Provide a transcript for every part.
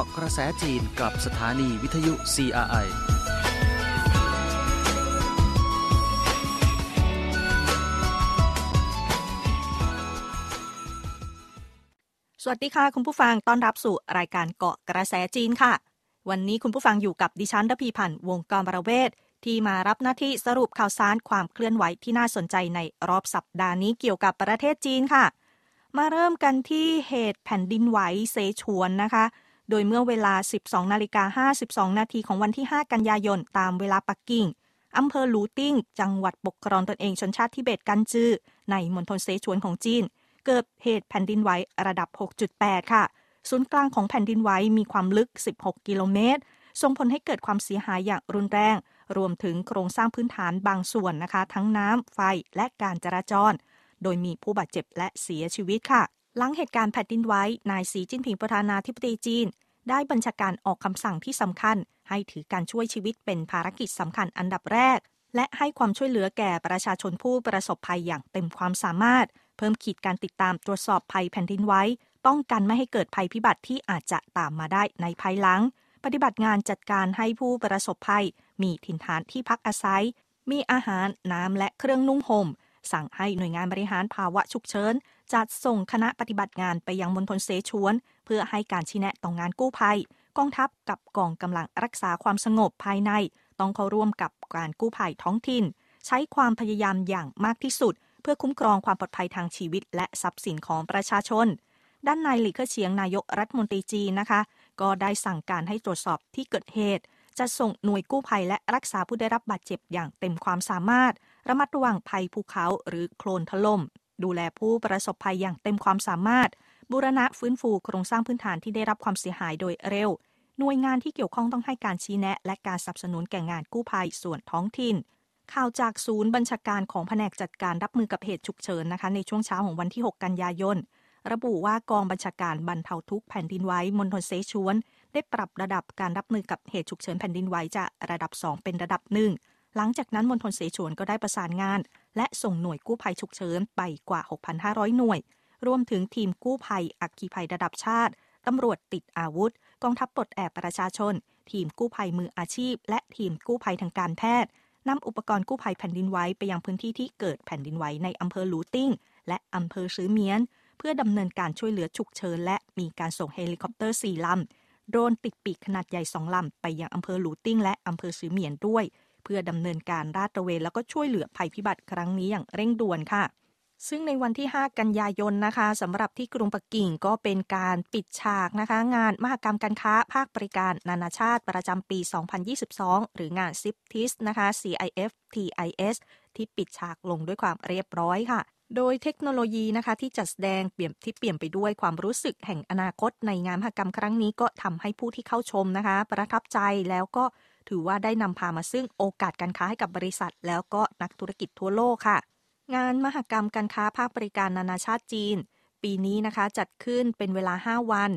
าะกระแสจีนกับสถานีวิทยุ CRI สวัสดีค่ะ คุณผู้ฟังต้อนรับสู่รายการเกาะกระแสจีนค่ะ วันนี้คุณผู้ฟังอยู่กับดิฉันดพีพันธ์วงกรบรเวศที่มารับหน้าที่สรุปข่าวสารความเคลื่อนไหวที่น่าสนใจในรอบสัปดาห์นี้เกี่ยวกับประเทศจีนค่ะ มาเริ่มกันที่เหตุแผ่นดินไหวเซฉวนนะคะ โดยเมื่อเวลา 12นาฬิกา52 นาทีของวันที่ 5 กันยายน ตามเวลาปักกิ่ง อำเภอหลูติ้ง จังหวัดปกครองตนเองชนชาติทิเบตกันจือ ในมณฑลเซฉวนของจีน เกิดเหตุแผ่นดินไหวระดับ 6.8 ค่ะ ศูนย์กลางของแผ่นดินไหวมีความลึก 16 กิโลเมตร ส่งผลให้เกิดความเสียหายอย่างรุนแรง รวมถึงโครงสร้างพื้นฐานบางส่วนนะคะ ทั้งน้ำ ไฟ และการจราจร โดยมีผู้บาดเจ็บและเสียชีวิตค่ะ หลังเหตุการณ์แผ่นดินไหวนายสีจิ้นผิงประธานาธิบดีจีน ได้บัญชาการออกคำสั่งที่สำคัญ ให้ถือการช่วยชีวิตเป็นภารกิจสำคัญอันดับแรก และให้ความช่วยเหลือแก่ประชาชนผู้ประสบภัยอย่างเต็มความสามารถ เพิ่มขีดการติดตามตรวจสอบภัยแผ่นดินไหวป้องกันไม่ให้เกิดภัยพิบัติที่อาจจะตามมาได้ในภายหลัง ปฏิบัติงานจัดการให้ผู้ประสบภัย มีถิ่นฐานที่พักอาศัย มีอาหารน้ำและเครื่องนุ่งห่ม สั่งให้หน่วยงานบริหารภาวะฉุกเฉินจัดส่งคณะปฏิบัติงานไปยังมณฑลเสฉวน พื่อให้การชี้แนะต่องานกู้ภัย กองทัพกับกองกำลังรักษาความสงบภายใน ต้องเข้าร่วมกับการกู้ภัยท้องถิ่น ใช้ความพยายามอย่างมากที่สุด เพื่อคุ้มครองความปลอดภัยทางชีวิต และทรัพย์สินของประชาชน ด้านนายหลี่เค่อเฉียงนายกรัฐมนตรีจีนนะคะ ก็ได้สั่งการให้ตรวจสอบที่เกิดเหตุจะส่งหน่วยกู้ภัยและรักษาผู้ได้รับบาดเจ็บอย่างเต็มความสามารถ ระมัดระวังภัยภูเขาหรือโคลนถล่ม ดูแลผู้ประสบภัยอย่างเต็มความสามารถ บูรณะฟื้นฟูโครงสร้างพื้นฐานที่ได้รับความเสียหายโดยเร็ว หน่วยงานที่เกี่ยวข้องต้องให้การชี้แนะ และการสนับสนุนแก่งานกู้ภัยส่วนท้องถิ่น ข่าวจากศูนย์บัญชาการของแผนกจัดการรับมือกับเหตุฉุกเฉินนะคะ ในช่วงเช้าของวันที่ 6 กันยายน ระบุว่ากองบัญชาการบรรเทาทุกข์แผ่นดินไหวมณฑลเซชวน ได้ปรับระดับการรับมือกับเหตุฉุกเฉินแผ่นดินไหวจากระดับ 2 เป็นระดับหนึ่งหลังจากนั้นมณฑลเสฉวนก็ได้ประสานงาน และส่งหน่วยกู้ภัยฉุกเฉินไปกว่า 6,500 หน่วย รวมถึงทีมกู้ภัย อัคคีภัยระดับชาติตำรวจติดอาวุธ กองทัพปลดแอบประชาชน ทีมกู้ภัยมืออาชีพ และทีมกู้ภัยทางการแพทย์นำอุปกรณ์กู้ภัยแผ่นดินไหวไปยังพื้นที่ที่เกิดแผ่นดินไหวในอำเภอหลูติ้ง และอำเภอสือเหมียน เพื่อดำเนินการช่วยเหลือฉุกเฉินและมีการส่งเฮลิคอปเตอร์สี่ลำโดรนติดปีกขนาดใหญ่สองลำไปยังอำเภอหลูติ้ง และอำเภอสือเหมียนด้วย เพื่อดำเนินการลาดตระเวนแล้วก็ช่วยเหลือภัยพิบัติครั้งนี้อย่างเร่งด่วนค่ะ ซึ่งในวันที่ 5 กันยายนนะคะสำหรับที่กรุงปักกิ่งก็เป็นการปิดฉากนะคะ งานมหกรรมการค้าภาคบริการนานาชาติประจำปี 2022 หรืองาน CIFTIS นะคะ CIFTIS ที่ปิดฉากลงด้วยความเรียบร้อยค่ะ โดยเทคโนโลยีนะคะที่จัดแสดงเปลี่ยนที่เปลี่ยนไปด้วยความรู้สึกแห่งอนาคตในงานมหกรรมครั้งนี้ก็ทำให้ผู้ที่เข้าชมนะคะ ประทับใจแล้วก็ถือว่าได้นำพามาซึ่งโอกาสการค้าให้กับบริษัท แล้วก็นักธุรกิจทั่วโลกค่ะ งานมหกรรมการค้าภาคบริการนานาชาติจีน ปีนี้นะคะจัดขึ้นเป็นเวลา 5 วัน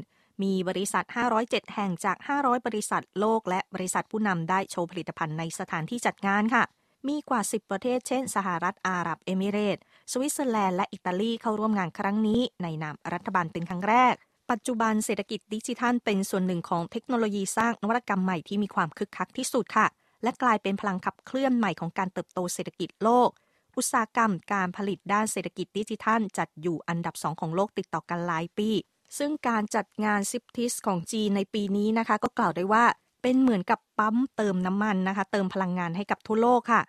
มีบริษัท 507 แห่งจาก 500 บริษัทโลก และบริษัทผู้นำได้โชว์ผลิตภัณฑ์ในสถานที่จัดงานค่ะ มีกว่า 10 ประเทศ เช่น สหรัฐอาหรับเอมิเรตส์สวิตเซอร์แลนด์และอิตาลีเข้าร่วมงานครั้งนี้ ในนามรัฐบาลเป็นครั้งแรก ปัจจุบันเศรษฐกิจดิจิทัลเป็นส่วนหนึ่งของเทคโนโลยีสร้างนวัตกรรมใหม่ที่มีความคึกคักที่สุดค่ะ และกลายเป็นพลังขับเคลื่อนใหม่ของการเติบโตเศรษฐกิจโลก อุตสาหกรรมการผลิตด้านเศรษฐกิจดิจิทัล จัดอยู่อันดับสองของโลกติดต่อกันหลายปี ซึ่งการจัดงาน CIFTIS ของจีนในปีนี้นะคะ ก็กล่าวได้ว่าเป็นเหมือนกับปั๊มเติมน้ำมันนะคะ เติมพลังงานให้กับทั่วโลกค่ะ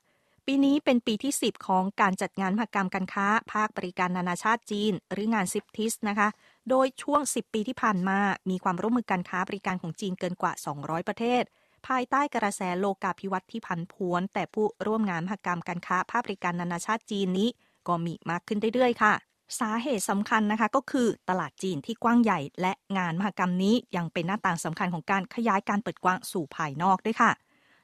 ปีนี้เป็นปีที่ 10 ของการจัดงานมหกรรมการค้า ภาคบริการนานาชาติจีน หรืองานซิปทิสนะคะ โดยช่วง 10 ปีที่ผ่านมา มีความร่วมมือการค้าบริการของจีนเกินกว่า 200 ประเทศ ภายใต้กระแสโลกาภิวัตน์ที่ผันผวน แต่ผู้ร่วมงานมหกรรมการค้าภาคบริการนานาชาติจีนนี้ ก็มีมากขึ้นเรื่อยๆค่ะ สาเหตุสำคัญนะคะก็คือตลาดจีนที่กว้างใหญ่ และงานมหกรรมนี้ยังเป็นหน้าต่างสำคัญของการขยายการเปิดกว้างสู่ภายนอกด้วยค่ะ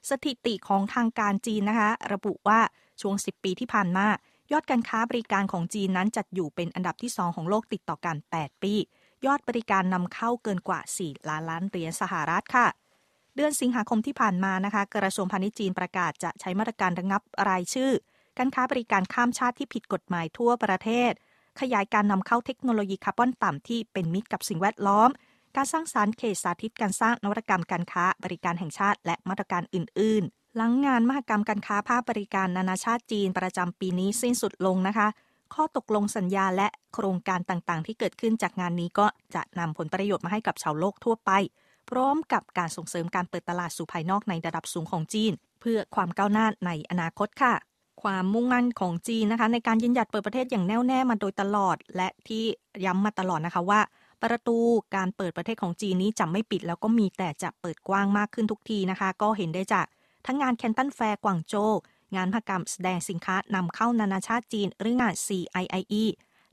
สถิติของทางการจีนนะคะ ระบุว่าช่วง 10 ปีที่ผ่านมายอดการค้าบริการของจีนนั้นจัดอยู่เป็นอันดับที่ 2 ของโลกติดต่อกัน 8 ปี ยอดบริการนำเข้าเกินกว่า 4 ล้านล้านเหรียญสหรัฐค่ะ เดือนสิงหาคมที่ผ่านมานะคะกระทรวงพาณิชย์จีนประกาศจะใช้มาตรการระงับรายชื่อ การค้าบริการข้ามชาติที่ผิดกฎหมายทั่วประเทศ ขยายการนำเข้าเทคโนโลยีคาร์บอนต่ำที่เป็นมิตรกับสิ่งแวดล้อม การสร้างสารรค์เขตสาธิตการสร้างนวัตกรรมการค้าบริการแห่งชาติ และมาตรการอื่น ๆ หลังงานมหกรรมการค้าภาคบริการนานาชาติจีนประจำปีนี้สิ้นสุดลงนะคะ ข้อตกลงสัญญาและโครงการต่างๆ ที่เกิดขึ้นจากงานนี้ก็จะนำผลประโยชน์มาให้กับชาวโลกทั่วไป พร้อมกับการส่งเสริมการเปิดตลาดสู่ภายนอกในระดับสูงของจีน เพื่อความก้าวหน้าในอนาคตค่ะ ความมุ่งมั่นของจีนนะคะ ในการยืนหยัดเปิดประเทศอย่างแน่วแน่มาโดยตลอด และที่ย้ำมาตลอดนะคะว่า ประตูการเปิดประเทศของจีนนี้จะไม่ปิด แล้วก็มีแต่จะเปิดกว้างมากขึ้นทุกทีนะคะ ก็เห็นได้จากทั้งงานแคนตันแฟร์กวางโจวงานมหกรรมแสดงสินค้านำเข้านานาชาติจีน หรืองาน CIIE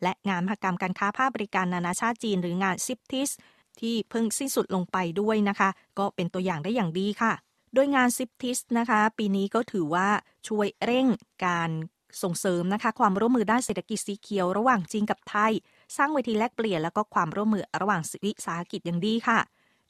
และงานมหกรรมการค้าภาคบริการนานาชาติจีน หรืองาน CIPTIS ที่เพิ่งสิ้นสุดลงไปด้วยนะคะ ก็เป็นตัวอย่างได้อย่างดีค่ะ โดยงาน CIPTIS นะคะ ปีนี้ก็ถือว่าช่วยเร่งการส่งเสริมนะคะ ความร่วมมือด้านเศรษฐกิจสีเขียวระหว่างจีนกับไทย สร้างเวทีแลกเปลี่ยนแล้วก็ความร่วมมือระหว่างวิสาหกิจอย่างดีค่ะ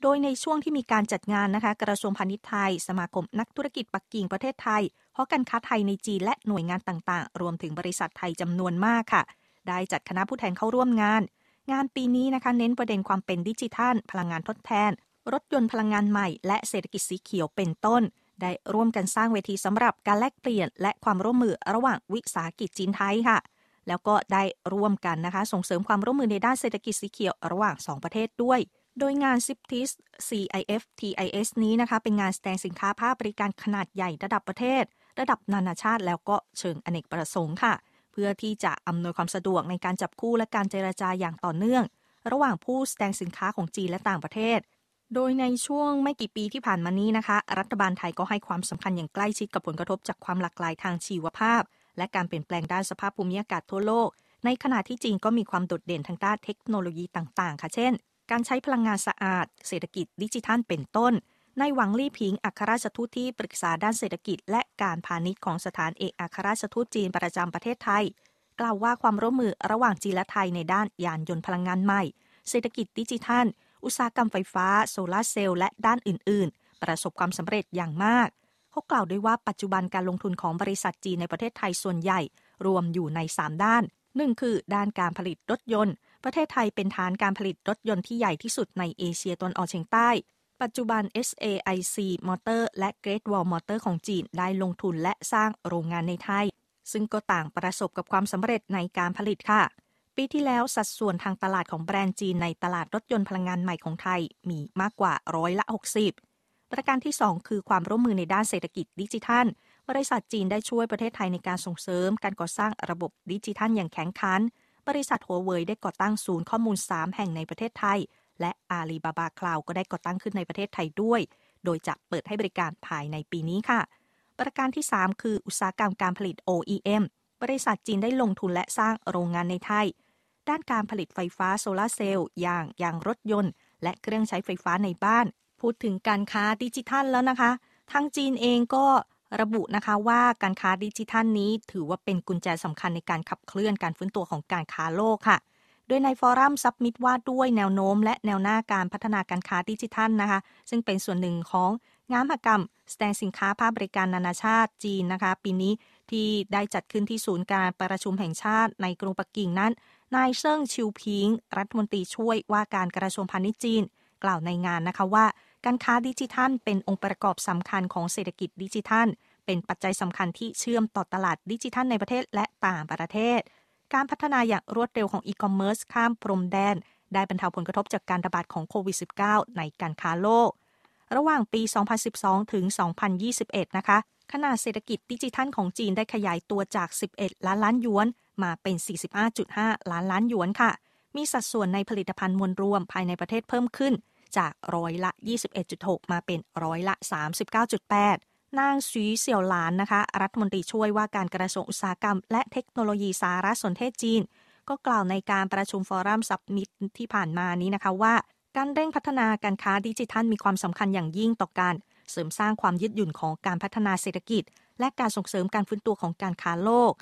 โดยในช่วงที่มีการจัดงานนะคะ กระทรวงพาณิชย์ไทย สมาคมนักธุรกิจปักกิ่งประเทศไทยหอการค้าไทยในจีนและหน่วยงานต่างๆ รวมถึงบริษัทไทยจำนวนมากค่ะ ได้จัดคณะผู้แทนเข้าร่วมงาน งานปีนี้นะคะเน้นประเด็นความเป็นดิจิทัล พลังงานทดแทน รถยนต์พลังงานใหม่ และเศรษฐกิจสีเขียวเป็นต้น ได้ร่วมกันสร้างเวทีสำหรับการแลกเปลี่ยน และความร่วมมือระหว่างวิสาหกิจจีนไทยค่ะ แล้วก็ได้ร่วมกันนะคะ ส่งเสริมความร่วมมือในด้านเศรษฐกิจสีเขียวระหว่าง 2 ประเทศด้วย โดยงาน CIPTIS CIF TIS นี้นะคะ เป็นงานแสดงสินค้าภาคบริการขนาดใหญ่ระดับประเทศ ระดับนานาชาติแล้วก็เชิงอเนกประสงค์ค่ะ พื่อที่จะอำนวยความสะดวกในการจับคู่และการเจรจาอย่างต่อเนื่อง ระหว่างผู้แสดงสินค้าของจีนและต่างประเทศ โดยในช่วงไม่กี่ปีที่ผ่านมานี้นะคะ รัฐบาลไทยก็ให้ความสำคัญอย่างใกล้ชิดกับผลกระทบจากความหลากหลายทางชีวภาพ และการเปลี่ยนแปลงด้านสภาพภูมิอากาศทั่วโลก ในขณะที่จีนก็มีความโดดเด่นทางด้านเทคโนโลยีต่างๆ ค่ะเช่น การใช้พลังงานสะอาด เศรษฐกิจดิจิทัลเป็นต้น ในหวังลี่ผิงอัครราชทูตที่ปรึกษาด้านเศรษฐกิจ และการพาณิชย์ของสถานเอกอัครราชทูตจีนประจำประเทศไทย กล่าวว่าความร่วมมือระหว่างจีนและไทยในด้านยานยนต์พลังงานใหม่ เศรษฐกิจดิจิทัล อุตสาหกรรมไฟฟ้า โซลาร์เซลล์และด้านอื่น ๆ ประสบความสำเร็จอย่างมากเขากล่าวด้วยว่าปัจจุบันการลงทุนของบริษัทจีนในประเทศไทยส่วนใหญ่ รวมอยู่ใน 3 ด้าน 1 คือ ด้านการผลิตรถยนต์ ประเทศไทยเป็นฐานการผลิตรถยนต์ที่ใหญ่ที่สุดในเอเชียตะวันออกเฉียงใต้ ปัจจุบัน SAIC Motor และ Great Wall Motor ของจีนได้ลงทุนและสร้างโรงงานในไทย ซึ่งก็ต่างประสบกับความสำเร็จในการผลิตค่ะ ปีที่แล้วสัดส่วนทางตลาดของแบรนด์จีนในตลาดรถยนต์พลังงานใหม่ของไทยมีมากกว่าร้อยละ 60 ประการที่ 2 คือความร่วมมือในด้านเศรษฐกิจดิจิทัล บริษัทจีนได้ช่วยประเทศไทยในการส่งเสริม การก่อสร้างระบบดิจิทัลอย่างแข็งขัน บริษัทหัวเว่ยได้ก่อตั้งศูนย์ข้อมูล 3 แห่งในประเทศไทย และอาลีบาบาคลาวก็ได้ก่อตั้งขึ้นในประเทศไทยด้วย โดยจะเปิดให้บริการภายในปีนี้ค่ะ ประการที่ 3 คืออุตสาหกรรมการผลิต OEM บริษัทจีนได้ลงทุนและสร้างโรงงานในไทย ด้านการผลิตไฟฟ้าโซลาร์เซลล์ยางยางรถยนต์ และเครื่องใช้ไฟฟ้าในบ้าน พูดถึงการค้าดิจิทัลแล้วนะคะ ทางจีนเองก็ระบุนะคะว่าการค้าดิจิทัลนี้ถือว่าเป็นกุญแจสำคัญในการขับเคลื่อนการฟื้นตัวของการค้าโลกค่ะ โดยใน forum summit ว่าด้วยแนวโน้ม และแนวหน้าการพัฒนาการค้าดิจิทัลนะคะ ซึ่งเป็นส่วนหนึ่งของงานมหกรรม แสดงสินค้าภาคบริการนานาชาติจีนนะคะ ปีนี้ที่ได้จัดขึ้นที่ศูนย์การประชุมแห่งชาติในกรุงปักกิ่งนั้น นายเซิ่งชิวผิง รัฐมนตรีช่วยว่าการกระทรวงพาณิชย์จีน กล่าวในงานนะคะว่า การค้าดิจิทัล เป็นองค์ประกอบสำคัญของเศรษฐกิจดิจิทัล เป็นปัจจัยสำคัญที่เชื่อมต่อตลาดดิจิทัลในประเทศและต่างประเทศ การพัฒนาอย่างรวดเร็วของอีคอมเมิร์ซข้ามพรมแดน ได้บรรเทาผลกระทบจากการระบาดของโควิด -19 ในการค้าโลก ระหว่างปี 2012 ถึง 2021 นะคะ ขนาดเศรษฐกิจดิจิทัลของจีนได้ขยายตัวจาก 11 ล้านล้านหยวน มาเป็น 45.5 ล้านล้านหยวนค่ะ มีสัดส่วนในผลิตภัณฑ์มวลรวมภายในประเทศเพิ่มขึ้นจากร้อยละ 21.6 มาเป็นร้อยละ 39.8 นางซีเสี่ยวหลานนะคะ รัฐมนตรีช่วยว่าการกระทรวงอุตสาหกรรม และเทคโนโลยีสารสนเทศจีน ก็กล่าวในการประชุม forum summit ที่ผ่านมานี้นะคะว่า การเร่งพัฒนาการค้าดิจิทัลมีความสำคัญอย่างยิ่งต่อการ เสริมสร้างความยืดหยุ่นของการพัฒนาเศรษฐกิจ และการส่งเสริมการฟื้นตัวของการค้าโลก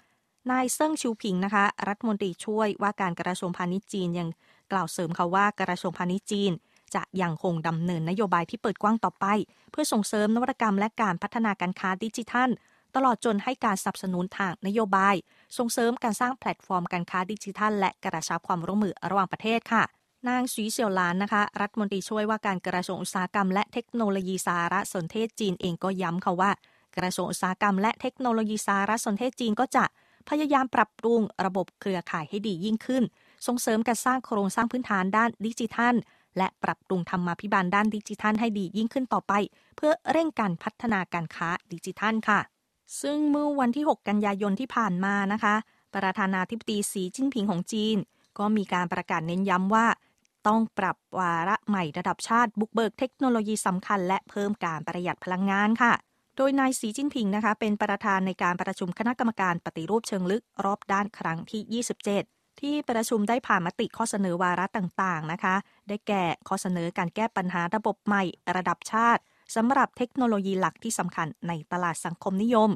นายเซิ่งชิวผิงนะคะ รัฐมนตรีช่วยว่าการกระทรวงพาณิชย์จีนยังกล่าวเสริมค่ะว่ากระทรวงพาณิชย์จีน จะยังคงดำเนินนโยบายที่เปิดกว้างต่อไป เพื่อส่งเสริมนวัตกรรมและการพัฒนาการค้าดิจิทัล ตลอดจนให้การสนับสนุนทางนโยบาย ส่งเสริมการสร้างแพลตฟอร์มการค้าดิจิทัล และกระชับความร่วมมือระหว่างประเทศค่ะนางสีเสี่ยวหลานนะคะ รัฐมนตรีช่วยว่าการกระทรวงอุตสาหกรรมและเทคโนโลยีสารสนเทศจีนเองก็ย้ำค่ะว่า กระทรวงอุตสาหกรรมและเทคโนโลยีสารสนเทศจีนก็จะพยายามปรับปรุงระบบเครือข่ายให้ดียิ่งขึ้น ส่งเสริมการสร้างโครงสร้างพื้นฐานด้านดิจิทัล และปรับปรุงธรรมาภิบาลด้านดิจิทัลให้ดียิ่งขึ้นต่อไป เพื่อเร่งการพัฒนาการค้าดิจิทัลค่ะ ซึ่งเมื่อวันที่ 6 กันยายนที่ผ่านมานะคะ ประธานาธิบดีสีจิ้นผิงของจีน ก็มีการประกาศเน้นย้ำว่า ต้องปรับวาระใหม่ระดับชาติบุกเบิกเทคโนโลยีสำคัญ และเพิ่มการประหยัดพลังงานค่ะโดยนายสีจิ้นผิงนะคะเป็นประธานในการประชุมคณะกรรมการปฏิรูปเชิงลึกรอบด้านครั้งที่ 27 ที่ประชุมได้ผ่านมติข้อเสนอวาระต่างๆนะคะ ได้แก่ข้อเสนอการแก้ปัญหาระบบใหม่ระดับชาติสำหรับเทคโนโลยีหลักที่สำคัญในตลาดสังคมนิยม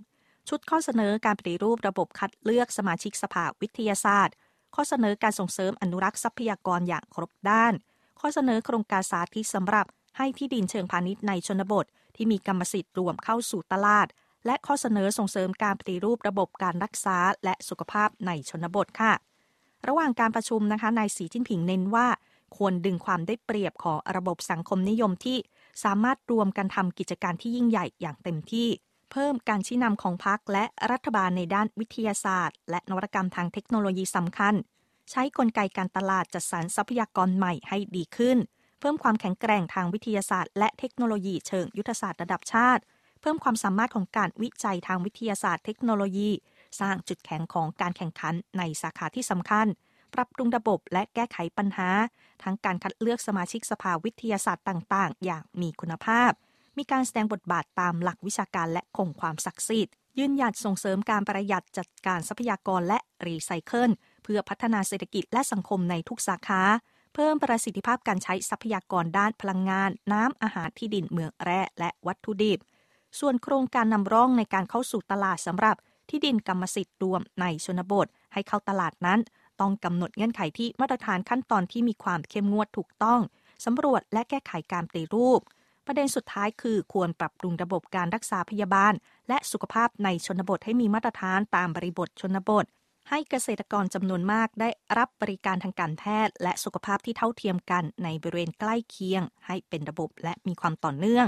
ชุดข้อเสนอการปฏิรูประบบคัดเลือกสมาชิกสภาวิทยาศาสตร์ ข้อเสนอการส่งเสริมอนุรักษ์ทรัพยากรอย่างครบด้าน ข้อเสนอโครงการสาธิตสำหรับให้ที่ดินเชิงพาณิชย์ในชนบท ที่มีกรรมสิทธิ์รวมเข้าสู่ตลาด และข้อเสนอส่งเสริมการปฏิรูประบบการรักษาและสุขภาพในชนบทค่ะ ระหว่างการประชุมนะคะนายสีจิ้นผิงเน้นว่า ควรดึงความได้เปรียบของระบบสังคมนิยมที่สามารถรวมกันทำกิจการที่ยิ่งใหญ่อย่างเต็มที่ เพิ่มการชี้นำของพรรคและรัฐบาลในด้านวิทยาศาสตร์ และนวัตกรรมทางเทคโนโลยีสำคัญ ใช้กลไกการตลาดจัดสรรทรัพยากรใหม่ให้ดีขึ้น เพิ่มความแข็งแกร่งทางวิทยาศาสตร์ และเทคโนโลยีเชิงยุทธศาสตร์ระดับชาติ เพิ่มความสามารถของการวิจัยทางวิทยาศาสตร์ เทคโนโลยี สร้างจุดแข็งของการแข่งขันในสาขาที่สำคัญ ปรับปรุงระบบและแก้ไขปัญหา ทั้งการคัดเลือกสมาชิกสภาวิทยาศาสตร์ต่างๆ อย่างมีคุณภาพ มีการแสดงบทบาทตามหลักวิชาการและคงความศักดิ์สิทธิ์ยืนหยัดส่งเสริมการประหยัดจัดการทรัพยากรและรีไซเคิลเพื่อพัฒนาเศรษฐกิจและสังคมในทุกสาขาเพิ่มประสิทธิภาพการใช้ทรัพยากรด้านพลังงาน น้ำอาหารที่ดินเหมืองแร่และวัตถุดิบ ส่วนโครงการนำร่องในการเข้าสู่ตลาดสำหรับที่ดินกรรมสิทธิ์รวมในชนบทให้เข้าตลาดนั้น ต้องกำหนดเงื่อนไขที่มาตรฐานขั้นตอนที่มีความเข้มงวดถูกต้องสำรวจและแก้ไขการปฏิรูป ประเด็นสุดท้ายคือควรปรับปรุงระบบการรักษาพยาบาล และสุขภาพในชนบทให้มีมาตรฐานตามบริบทชนบท ให้เกษตรกรจำนวนมากได้รับบริการทางการแพทย์ และสุขภาพที่เท่าเทียมกันในบริเวณใกล้เคียง ให้เป็นระบบและมีความต่อเนื่อง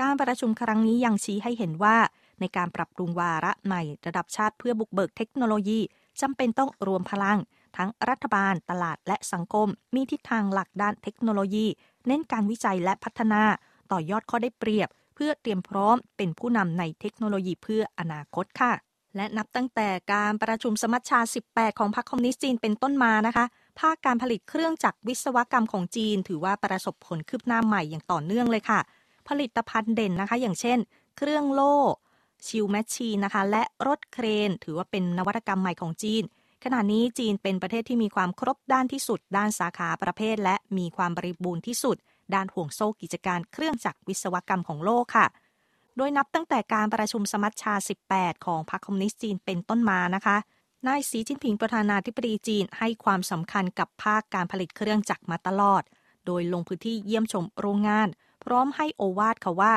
การประชุมครั้งนี้ยังชี้ให้เห็นว่า ในการปรับปรุงวาระใหม่ระดับชาติเพื่อบุกเบิกเทคโนโลยีจำเป็นต้องรวมพลัง ทั้งรัฐบาล ตลาดและสังคม มีทิศทางหลักด้านเทคโนโลยี เน้นการวิจัยและพัฒนา ต่อยอดข้อได้เปรียบ เพื่อเตรียมพร้อมเป็นผู้นำในเทคโนโลยีเพื่ออนาคตค่ะ และนับตั้งแต่การประชุมสมัชชา 18 ของพรรคคอมมิวนิสต์จีนเป็นต้นมานะคะภาคการผลิตเครื่องจักรวิศวกรรมของจีน ถือว่าประสบผลคืบหน้าใหม่อย่างต่อเนื่องเลยค่ะ ผลิตภัณฑ์เด่นนะคะ อย่างเช่น เครื่องโล่ shield machine นะคะ และรถเครน ถือว่าเป็นนวัตกรรมใหม่ของจีน ขณะนี้จีนเป็นประเทศที่มีความครบด้านที่สุด ด้านสาขาประเภท และมีความบริบูรณ์ที่สุด ด้านห่วงโซ่กิจการเครื่องจักรวิศวกรรมของโลกค่ะ โดยนับตั้งแต่การประชุมสมัชชา 18 ของพรรคคอมมิวนิสต์จีนเป็นต้นมานะคะนายสีจิ้นผิงประธานาธิบดีจีนให้ความสำคัญกับภาคการผลิตเครื่องจักรมาตลอด โดยลงพื้นที่เยี่ยมชมโรงงาน พร้อมให้โอวาทค่ะว่า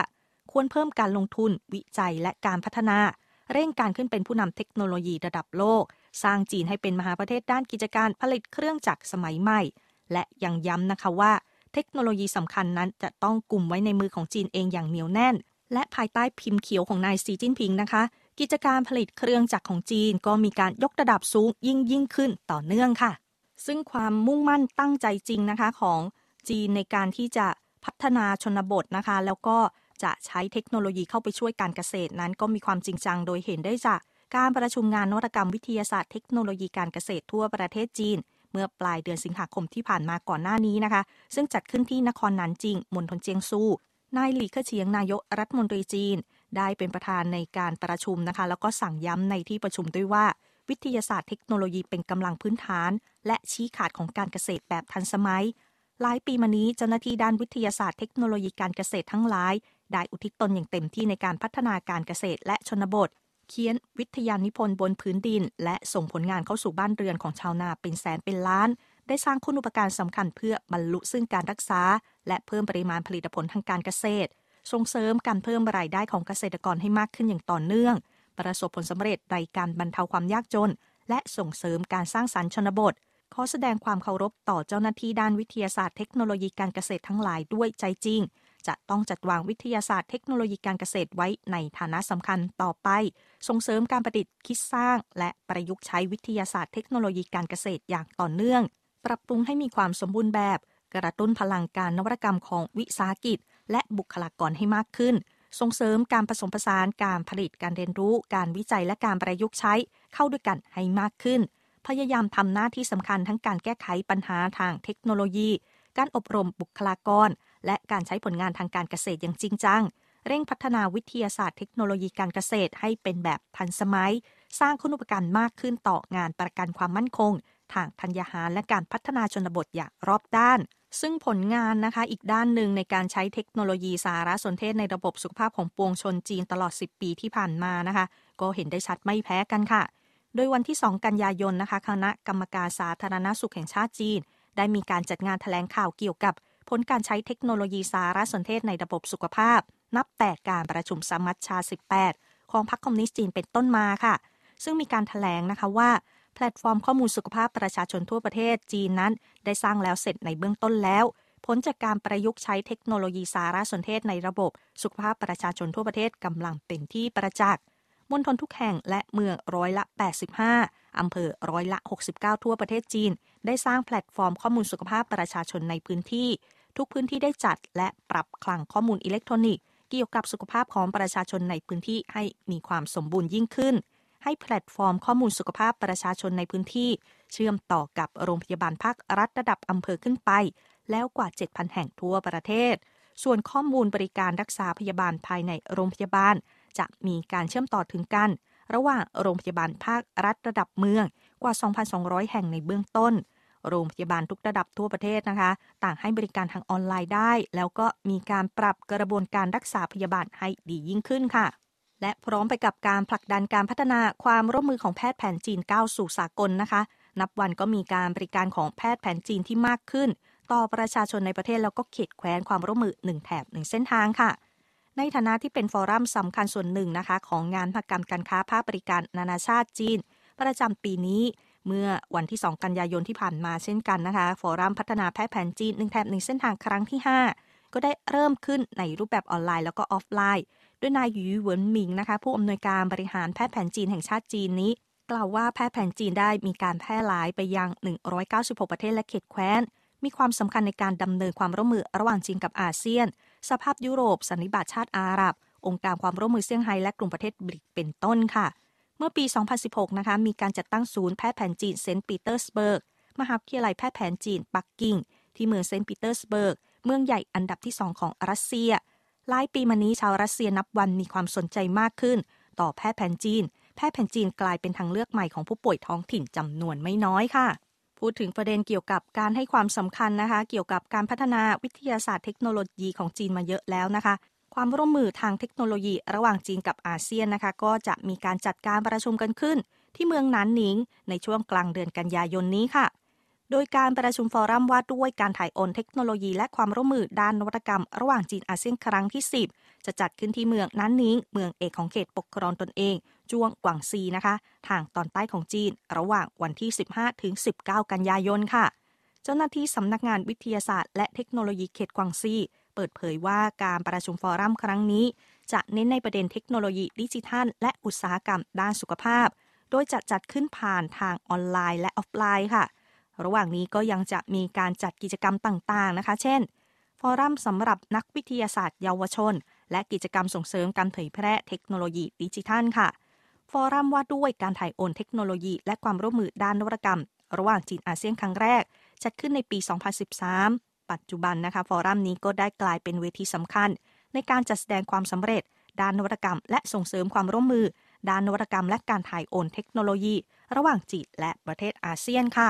ควรเพิ่มการลงทุน วิจัยและการพัฒนา เร่งการขึ้นเป็นผู้นำเทคโนโลยีระดับโลก สร้างจีนให้เป็นมหาประเทศด้านกิจการผลิตเครื่องจักรสมัยใหม่ และยังย้ำนะคะว่า เทคโนโลยีสำคัญนั้นจะต้องกลุ่มไว้ในมือของจีนเองอย่างเหนียวแน่น และภายใต้พิมพ์เขียวของนายสีจิ้นผิงนะคะ กิจการผลิตเครื่องจักรของจีนก็มีการยกระดับสูงยิ่งยิ่งขึ้นต่อเนื่องค่ะ ซึ่งความมุ่งมั่นตั้งใจจริงนะคะของจีนในการที่จะพัฒนาชนบทนะคะ แล้วก็จะใช้เทคโนโลยีเข้าไปช่วยการเกษตรนั้นก็มีความจริงจังโดยเห็นได้จาก การประชุมงานนวัตกรรมวิทยาศาสตร์เทคโนโลยีการเกษตรทั่วประเทศจีน เมื่อปลายเดือนสิงหาคมที่ผ่านมาก่อนหน้านี้นะคะ ซึ่งจัดขึ้นที่นครหนานจิงมณฑลเจียงซู นายหลี่เค่อเฉียงนายกรัฐมนตรีจีน ได้เป็นประธานในการประชุมนะคะ แล้วก็สั่งย้ำในที่ประชุมด้วยว่า วิทยาศาสตร์เทคโนโลยีเป็นกำลังพื้นฐาน และชี้ขาดของการเกษตรแบบทันสมัย หลายปีมานี้เจ้าหน้าที่ด้านวิทยาศาสตร์เทคโนโลยีการเกษตรทั้งหลายได้อุทิศตนอย่างเต็มที่ในการพัฒนาการเกษตรและชนบท เขียนวิทยานิพนธ์บนพื้นดิน และส่งผลงานเข้าสู่บ้านเรือนของชาวนาเป็นแสนเป็นล้าน ได้สร้างคุณอุปการสำคัญเพื่อบรรลุซึ่งการรักษา และเพิ่มปริมาณผลิตผลทางการเกษตร ส่งเสริมการเพิ่มรายได้ของเกษตรกรให้มากขึ้นอย่างต่อเนื่อง ประสบผลสำเร็จในการบรรเทาความยากจน และส่งเสริมการสร้างสรรค์ชนบทขขอแสดงความเคารพต่อเจ้าหน้าที่ด้านวิทยาศาสตร์เทคโนโลยีการเกษตรทั้งหลายด้วยใจจริง จะต้องจัดวางวิทยาศาสตร์เทคโนโลยีการเกษตรไว้ในฐานะสำคัญต่อไป ส่งเสริมการประดิษฐ์คิดสร้าง และประยุกต์ใช้วิทยาศาสตร์เทคโนโลยีการเกษตรอย่างต่อเนื่อง ปรับปรุงให้มีความสมบูรณ์แบบ กระตุ้นพลังการนวัตกรรมของวิสาหกิจ และบุคลากรให้มากขึ้น ส่งเสริมการผสมผสานการผลิตการเรียนรู้ การวิจัยและการประยุกต์ใช้ เข้าด้วยกันให้มากขึ้น พยายามทำหน้าที่สำคัญทั้งการแก้ไขปัญหาทางเทคโนโลยี การอบรมบุคลากร และการใช้ผลงานทางการเกษตรอย่างจริงจัง เร่งพัฒนาวิทยาศาสตร์เทคโนโลยีการเกษตรให้เป็นแบบทันสมัย สร้างคุณูปการมากขึ้นต่องานประกันความมั่นคง ทางธัญญาหารและการพัฒนาชนบทอย่างรอบด้านซึ่งผลงานนะคะอีกด้านหนึ่งในการใช้เทคโนโลยีสารสนเทศในระบบสุขภาพของปวงชนจีนตลอด 10 ปีที่ผ่านมานะคะ ก็เห็นได้ชัดไม่แพ้กันค่ะ โดยวันที่ 2 กันยายนนะคะ คณะกรรมการสาธารณสุขแห่งชาติจีน ได้มีการจัดงานแถลงข่าวเกี่ยวกับ ผลการใช้เทคโนโลยีสารสนเทศในระบบสุขภาพ นับแต่การประชุมสมัชชา 18 ของพรรคคอมมิวนิสต์จีนเป็นต้นมาค่ะ ซึ่งมีการถแถลงนะคะว่า แพลตฟอร์มข้อมูลสุขภาพประชาชนทั่วประเทศจีนนั้น ได้สร้างแล้วเสร็จในเบื้องต้นแล้ว ผลจากการประยุกต์ใช้เทคโนโลยีสารสนเทศในระบบสุขภาพประชาชนทั่วประเทศกำลังเป็นที่ประจักษ์มณฑลทุกแห่งและเมืองร้อยละ 85 อำเภอร้อยละ 69 ทั่วประเทศจีน ได้สร้างแพลตฟอร์มข้อมูลสุขภาพประชาชนในพื้นที่ ทุกพื้นที่ได้จัด และปรับคลังข้อมูลอิเล็กทรอนิกส์เกี่ยวกับสุขภาพของประชาชนในพื้นที่ให้มีความสมบูรณ์ยิ่งขึ้น ให้แพลตฟอร์มข้อมูลสุขภาพประชาชนในพื้นที่ เชื่อมต่อกับโรงพยาบาลภาครัฐระดับอำเภอขึ้นไป แล้วกว่า 7,000 แห่งทั่วประเทศ ส่วนข้อมูลบริการรักษาพยาบาลภายในโรงพยาบาล จะมีการเชื่อมต่อถึงกัน ระหว่างโรงพยาบาลภาครัฐระดับเมืองกว่า 2,200 แห่งในเบื้องต้น โรงพยาบาลทุกระดับทั่วประเทศนะคะ ต่างให้บริการทางออนไลน์ได้ แล้วก็มีการปรับกระบวนการรักษาพยาบาลให้ดียิ่งขึ้นค่ะและพร้อมไปกับการผลักดันการพัฒนาความร่วมมือของแพทย์แผนจีนก้าวสู่สากลนะคะ นับวันก็มีการบริการของแพทย์แผนจีนที่มากขึ้น ต่อประชาชนในประเทศแล้วก็เขตแคว้นความร่วมมือหนึ่งแถบหนึ่งเส้นทางค่ะ ในฐานะที่เป็นฟอรัมสำคัญส่วนหนึ่งนะคะ ของงานพกรรมการค้าภาคบริการนานาชาติจีน ประจำปีนี้ เมื่อวันที่ 2 กันยายนที่ผ่านมาเช่นกันนะคะ ฟอรัมพัฒนาแพทย์แผนจีนหนึ่งแถบหนึ่งเส้นทางครั้งที่ 5 ก็ได้เริ่มขึ้นในรูปแบบออนไลน์แล้วก็ออฟไลน์ ด้วยนายหยูเหวินหมิงนะคะ ผู้อำนวยการบริหารแพทย์แผนจีนแห่งชาติจีนนี้ กล่าวว่าแพทย์แผนจีนได้มีการแพร่หลายไปยัง 196 ประเทศและเขตแคว้น มีความสำคัญในการดำเนินความร่วมมือระหว่างจีนกับอาเซียน สหภาพยุโรปสันนิบาตชาติอาหรับ องค์การความร่วมมือเซี่ยงไฮ้และกลุ่มประเทศบริกส์เป็นต้นค่ะ เมื่อปี 2016 นะคะ มีการจัดตั้งศูนย์แพทย์แผนจีนเซนต์ปีเตอร์สเบิร์ก มหาวิทยาลัยแพทย์แผนจีนปักกิ่ง ที่เมืองเซนต์ปีเตอร์สเบิร์ก เมืองใหญ่อันดับที่2ของรัสเซีย หลายปีมานี้ชาวรัสเซียนับวันมีความสนใจมากขึ้น ต่อแพทย์แผนจีน แพทย์แผนจีนกลายเป็นทางเลือกใหม่ของผู้ป่วยท้องถิ่นจำนวนไม่น้อยค่ะ พูดถึงประเด็นเกี่ยวกับการให้ความสำคัญนะคะ เกี่ยวกับการพัฒนาวิทยาศาสตร์เทคโนโลยีของจีนมาเยอะแล้วนะคะ ความร่วมมือทางเทคโนโลยี ระหว่างจีนกับอาเซียนนะคะ ก็จะมีการจัดการประชุมกันขึ้น ที่เมืองนันหนิง ในช่วงกลางเดือนกันยายนนี้ค่ะ โดยการประชุมฟอรัมว่าด้วยการถ่ายโอนเทคโนโลยี และความร่วมมือด้านนวัตกรรม ระหว่างจีนอาเซียนครั้งที่ 10 จะจัดขึ้นที่เมืองนันหนิง เมืองเอกของเขตปกครองตนเอง จวงกวางซีนะคะ ทางตอนใต้ของจีน ระหว่างวันที่ 15ถึง19 กันยายนค่ะ เจ้าหน้าที่สำนักงานวิทยาศาสตร์ และเทคโนโลยีเขตกวางซี เปิดเผยว่าการประชุมฟอรัมครั้งนี้ จะเน้นในประเด็นเทคโนโลยีดิจิทัล และอุตสาหกรรมด้านสุขภาพ โดยจะจัดขึ้นผ่านทางออนไลน์และออฟไลน์ค่ะ ระหว่างนี้ก็ยังจะมีการจัดกิจกรรมต่างๆนะคะ เช่น ฟอรัมสำหรับนักวิทยาศาสตร์เยาวชน และกิจกรรมส่งเสริมการเผยแพร่เทคโนโลยีดิจิทัลค่ะ ฟอรัมว่าด้วยการถ่ายโอนเทคโนโลยี และความร่วมมือด้านนวัตกรรม ระหว่างจีนอาเซียนครั้งแรก จัดขึ้นในปี 2013 ปัจจุบันนะคะฟอรัมนี้ก็ได้กลายเป็นเวทีสำคัญ ในการจัดแสดงความสำเร็จ ด้านนวัตกรรม และส่งเสริมความร่วมมือ ด้านนวัตกรรม และการถ่ายโอนเทคโนโลยี ระหว่างจีนและประเทศอาเซียนค่ะ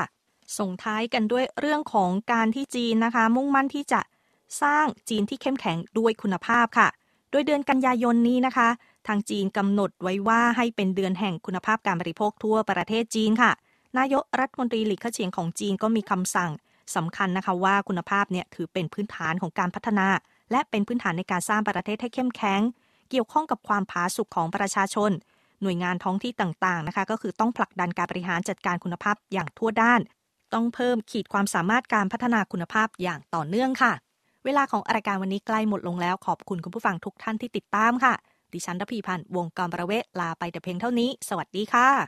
ส่งท้ายกันด้วยเรื่องของการที่จีนนะคะ มุ่งมั่นที่จะสร้างจีนที่เข้มแข็งด้วยคุณภาพค่ะ โดยเดือนกันยายนนี้นะคะ ทางจีนกำหนดไว้ว่าให้เป็นเดือนแห่งคุณภาพการบริโภคทั่วประเทศจีนค่ะ นายกรัฐมนตรีหลีเค่เฉียงของจีนก็มีคำสั่ง สำคัญนะคะว่าคุณภาพเนี่ยถือเป็นพื้นฐานของการพัฒนา และเป็นพื้นฐานในการสร้างประเทศให้เข้มแข็ง เกี่ยวข้องกับความผาสุกของประชาชน หน่วยงานท้องที่ต่างๆนะคะ ก็คือต้องผลักดันการบริหารจัดการคุณภาพอย่างทั่วด้าน ต้องเพิ่มขีดความสามารถการพัฒนาคุณภาพอย่างต่อเนื่องค่ะ เวลาของรายการวันนี้ใกล้หมดลงแล้วขอบคุณคุณผู้ฟังทุกท่านที่ติดตามค่ะ ดิฉันรพีพันธ์วงกรประเวศลาไปแต่เพียงเท่านี้ สวัสดีค่ะ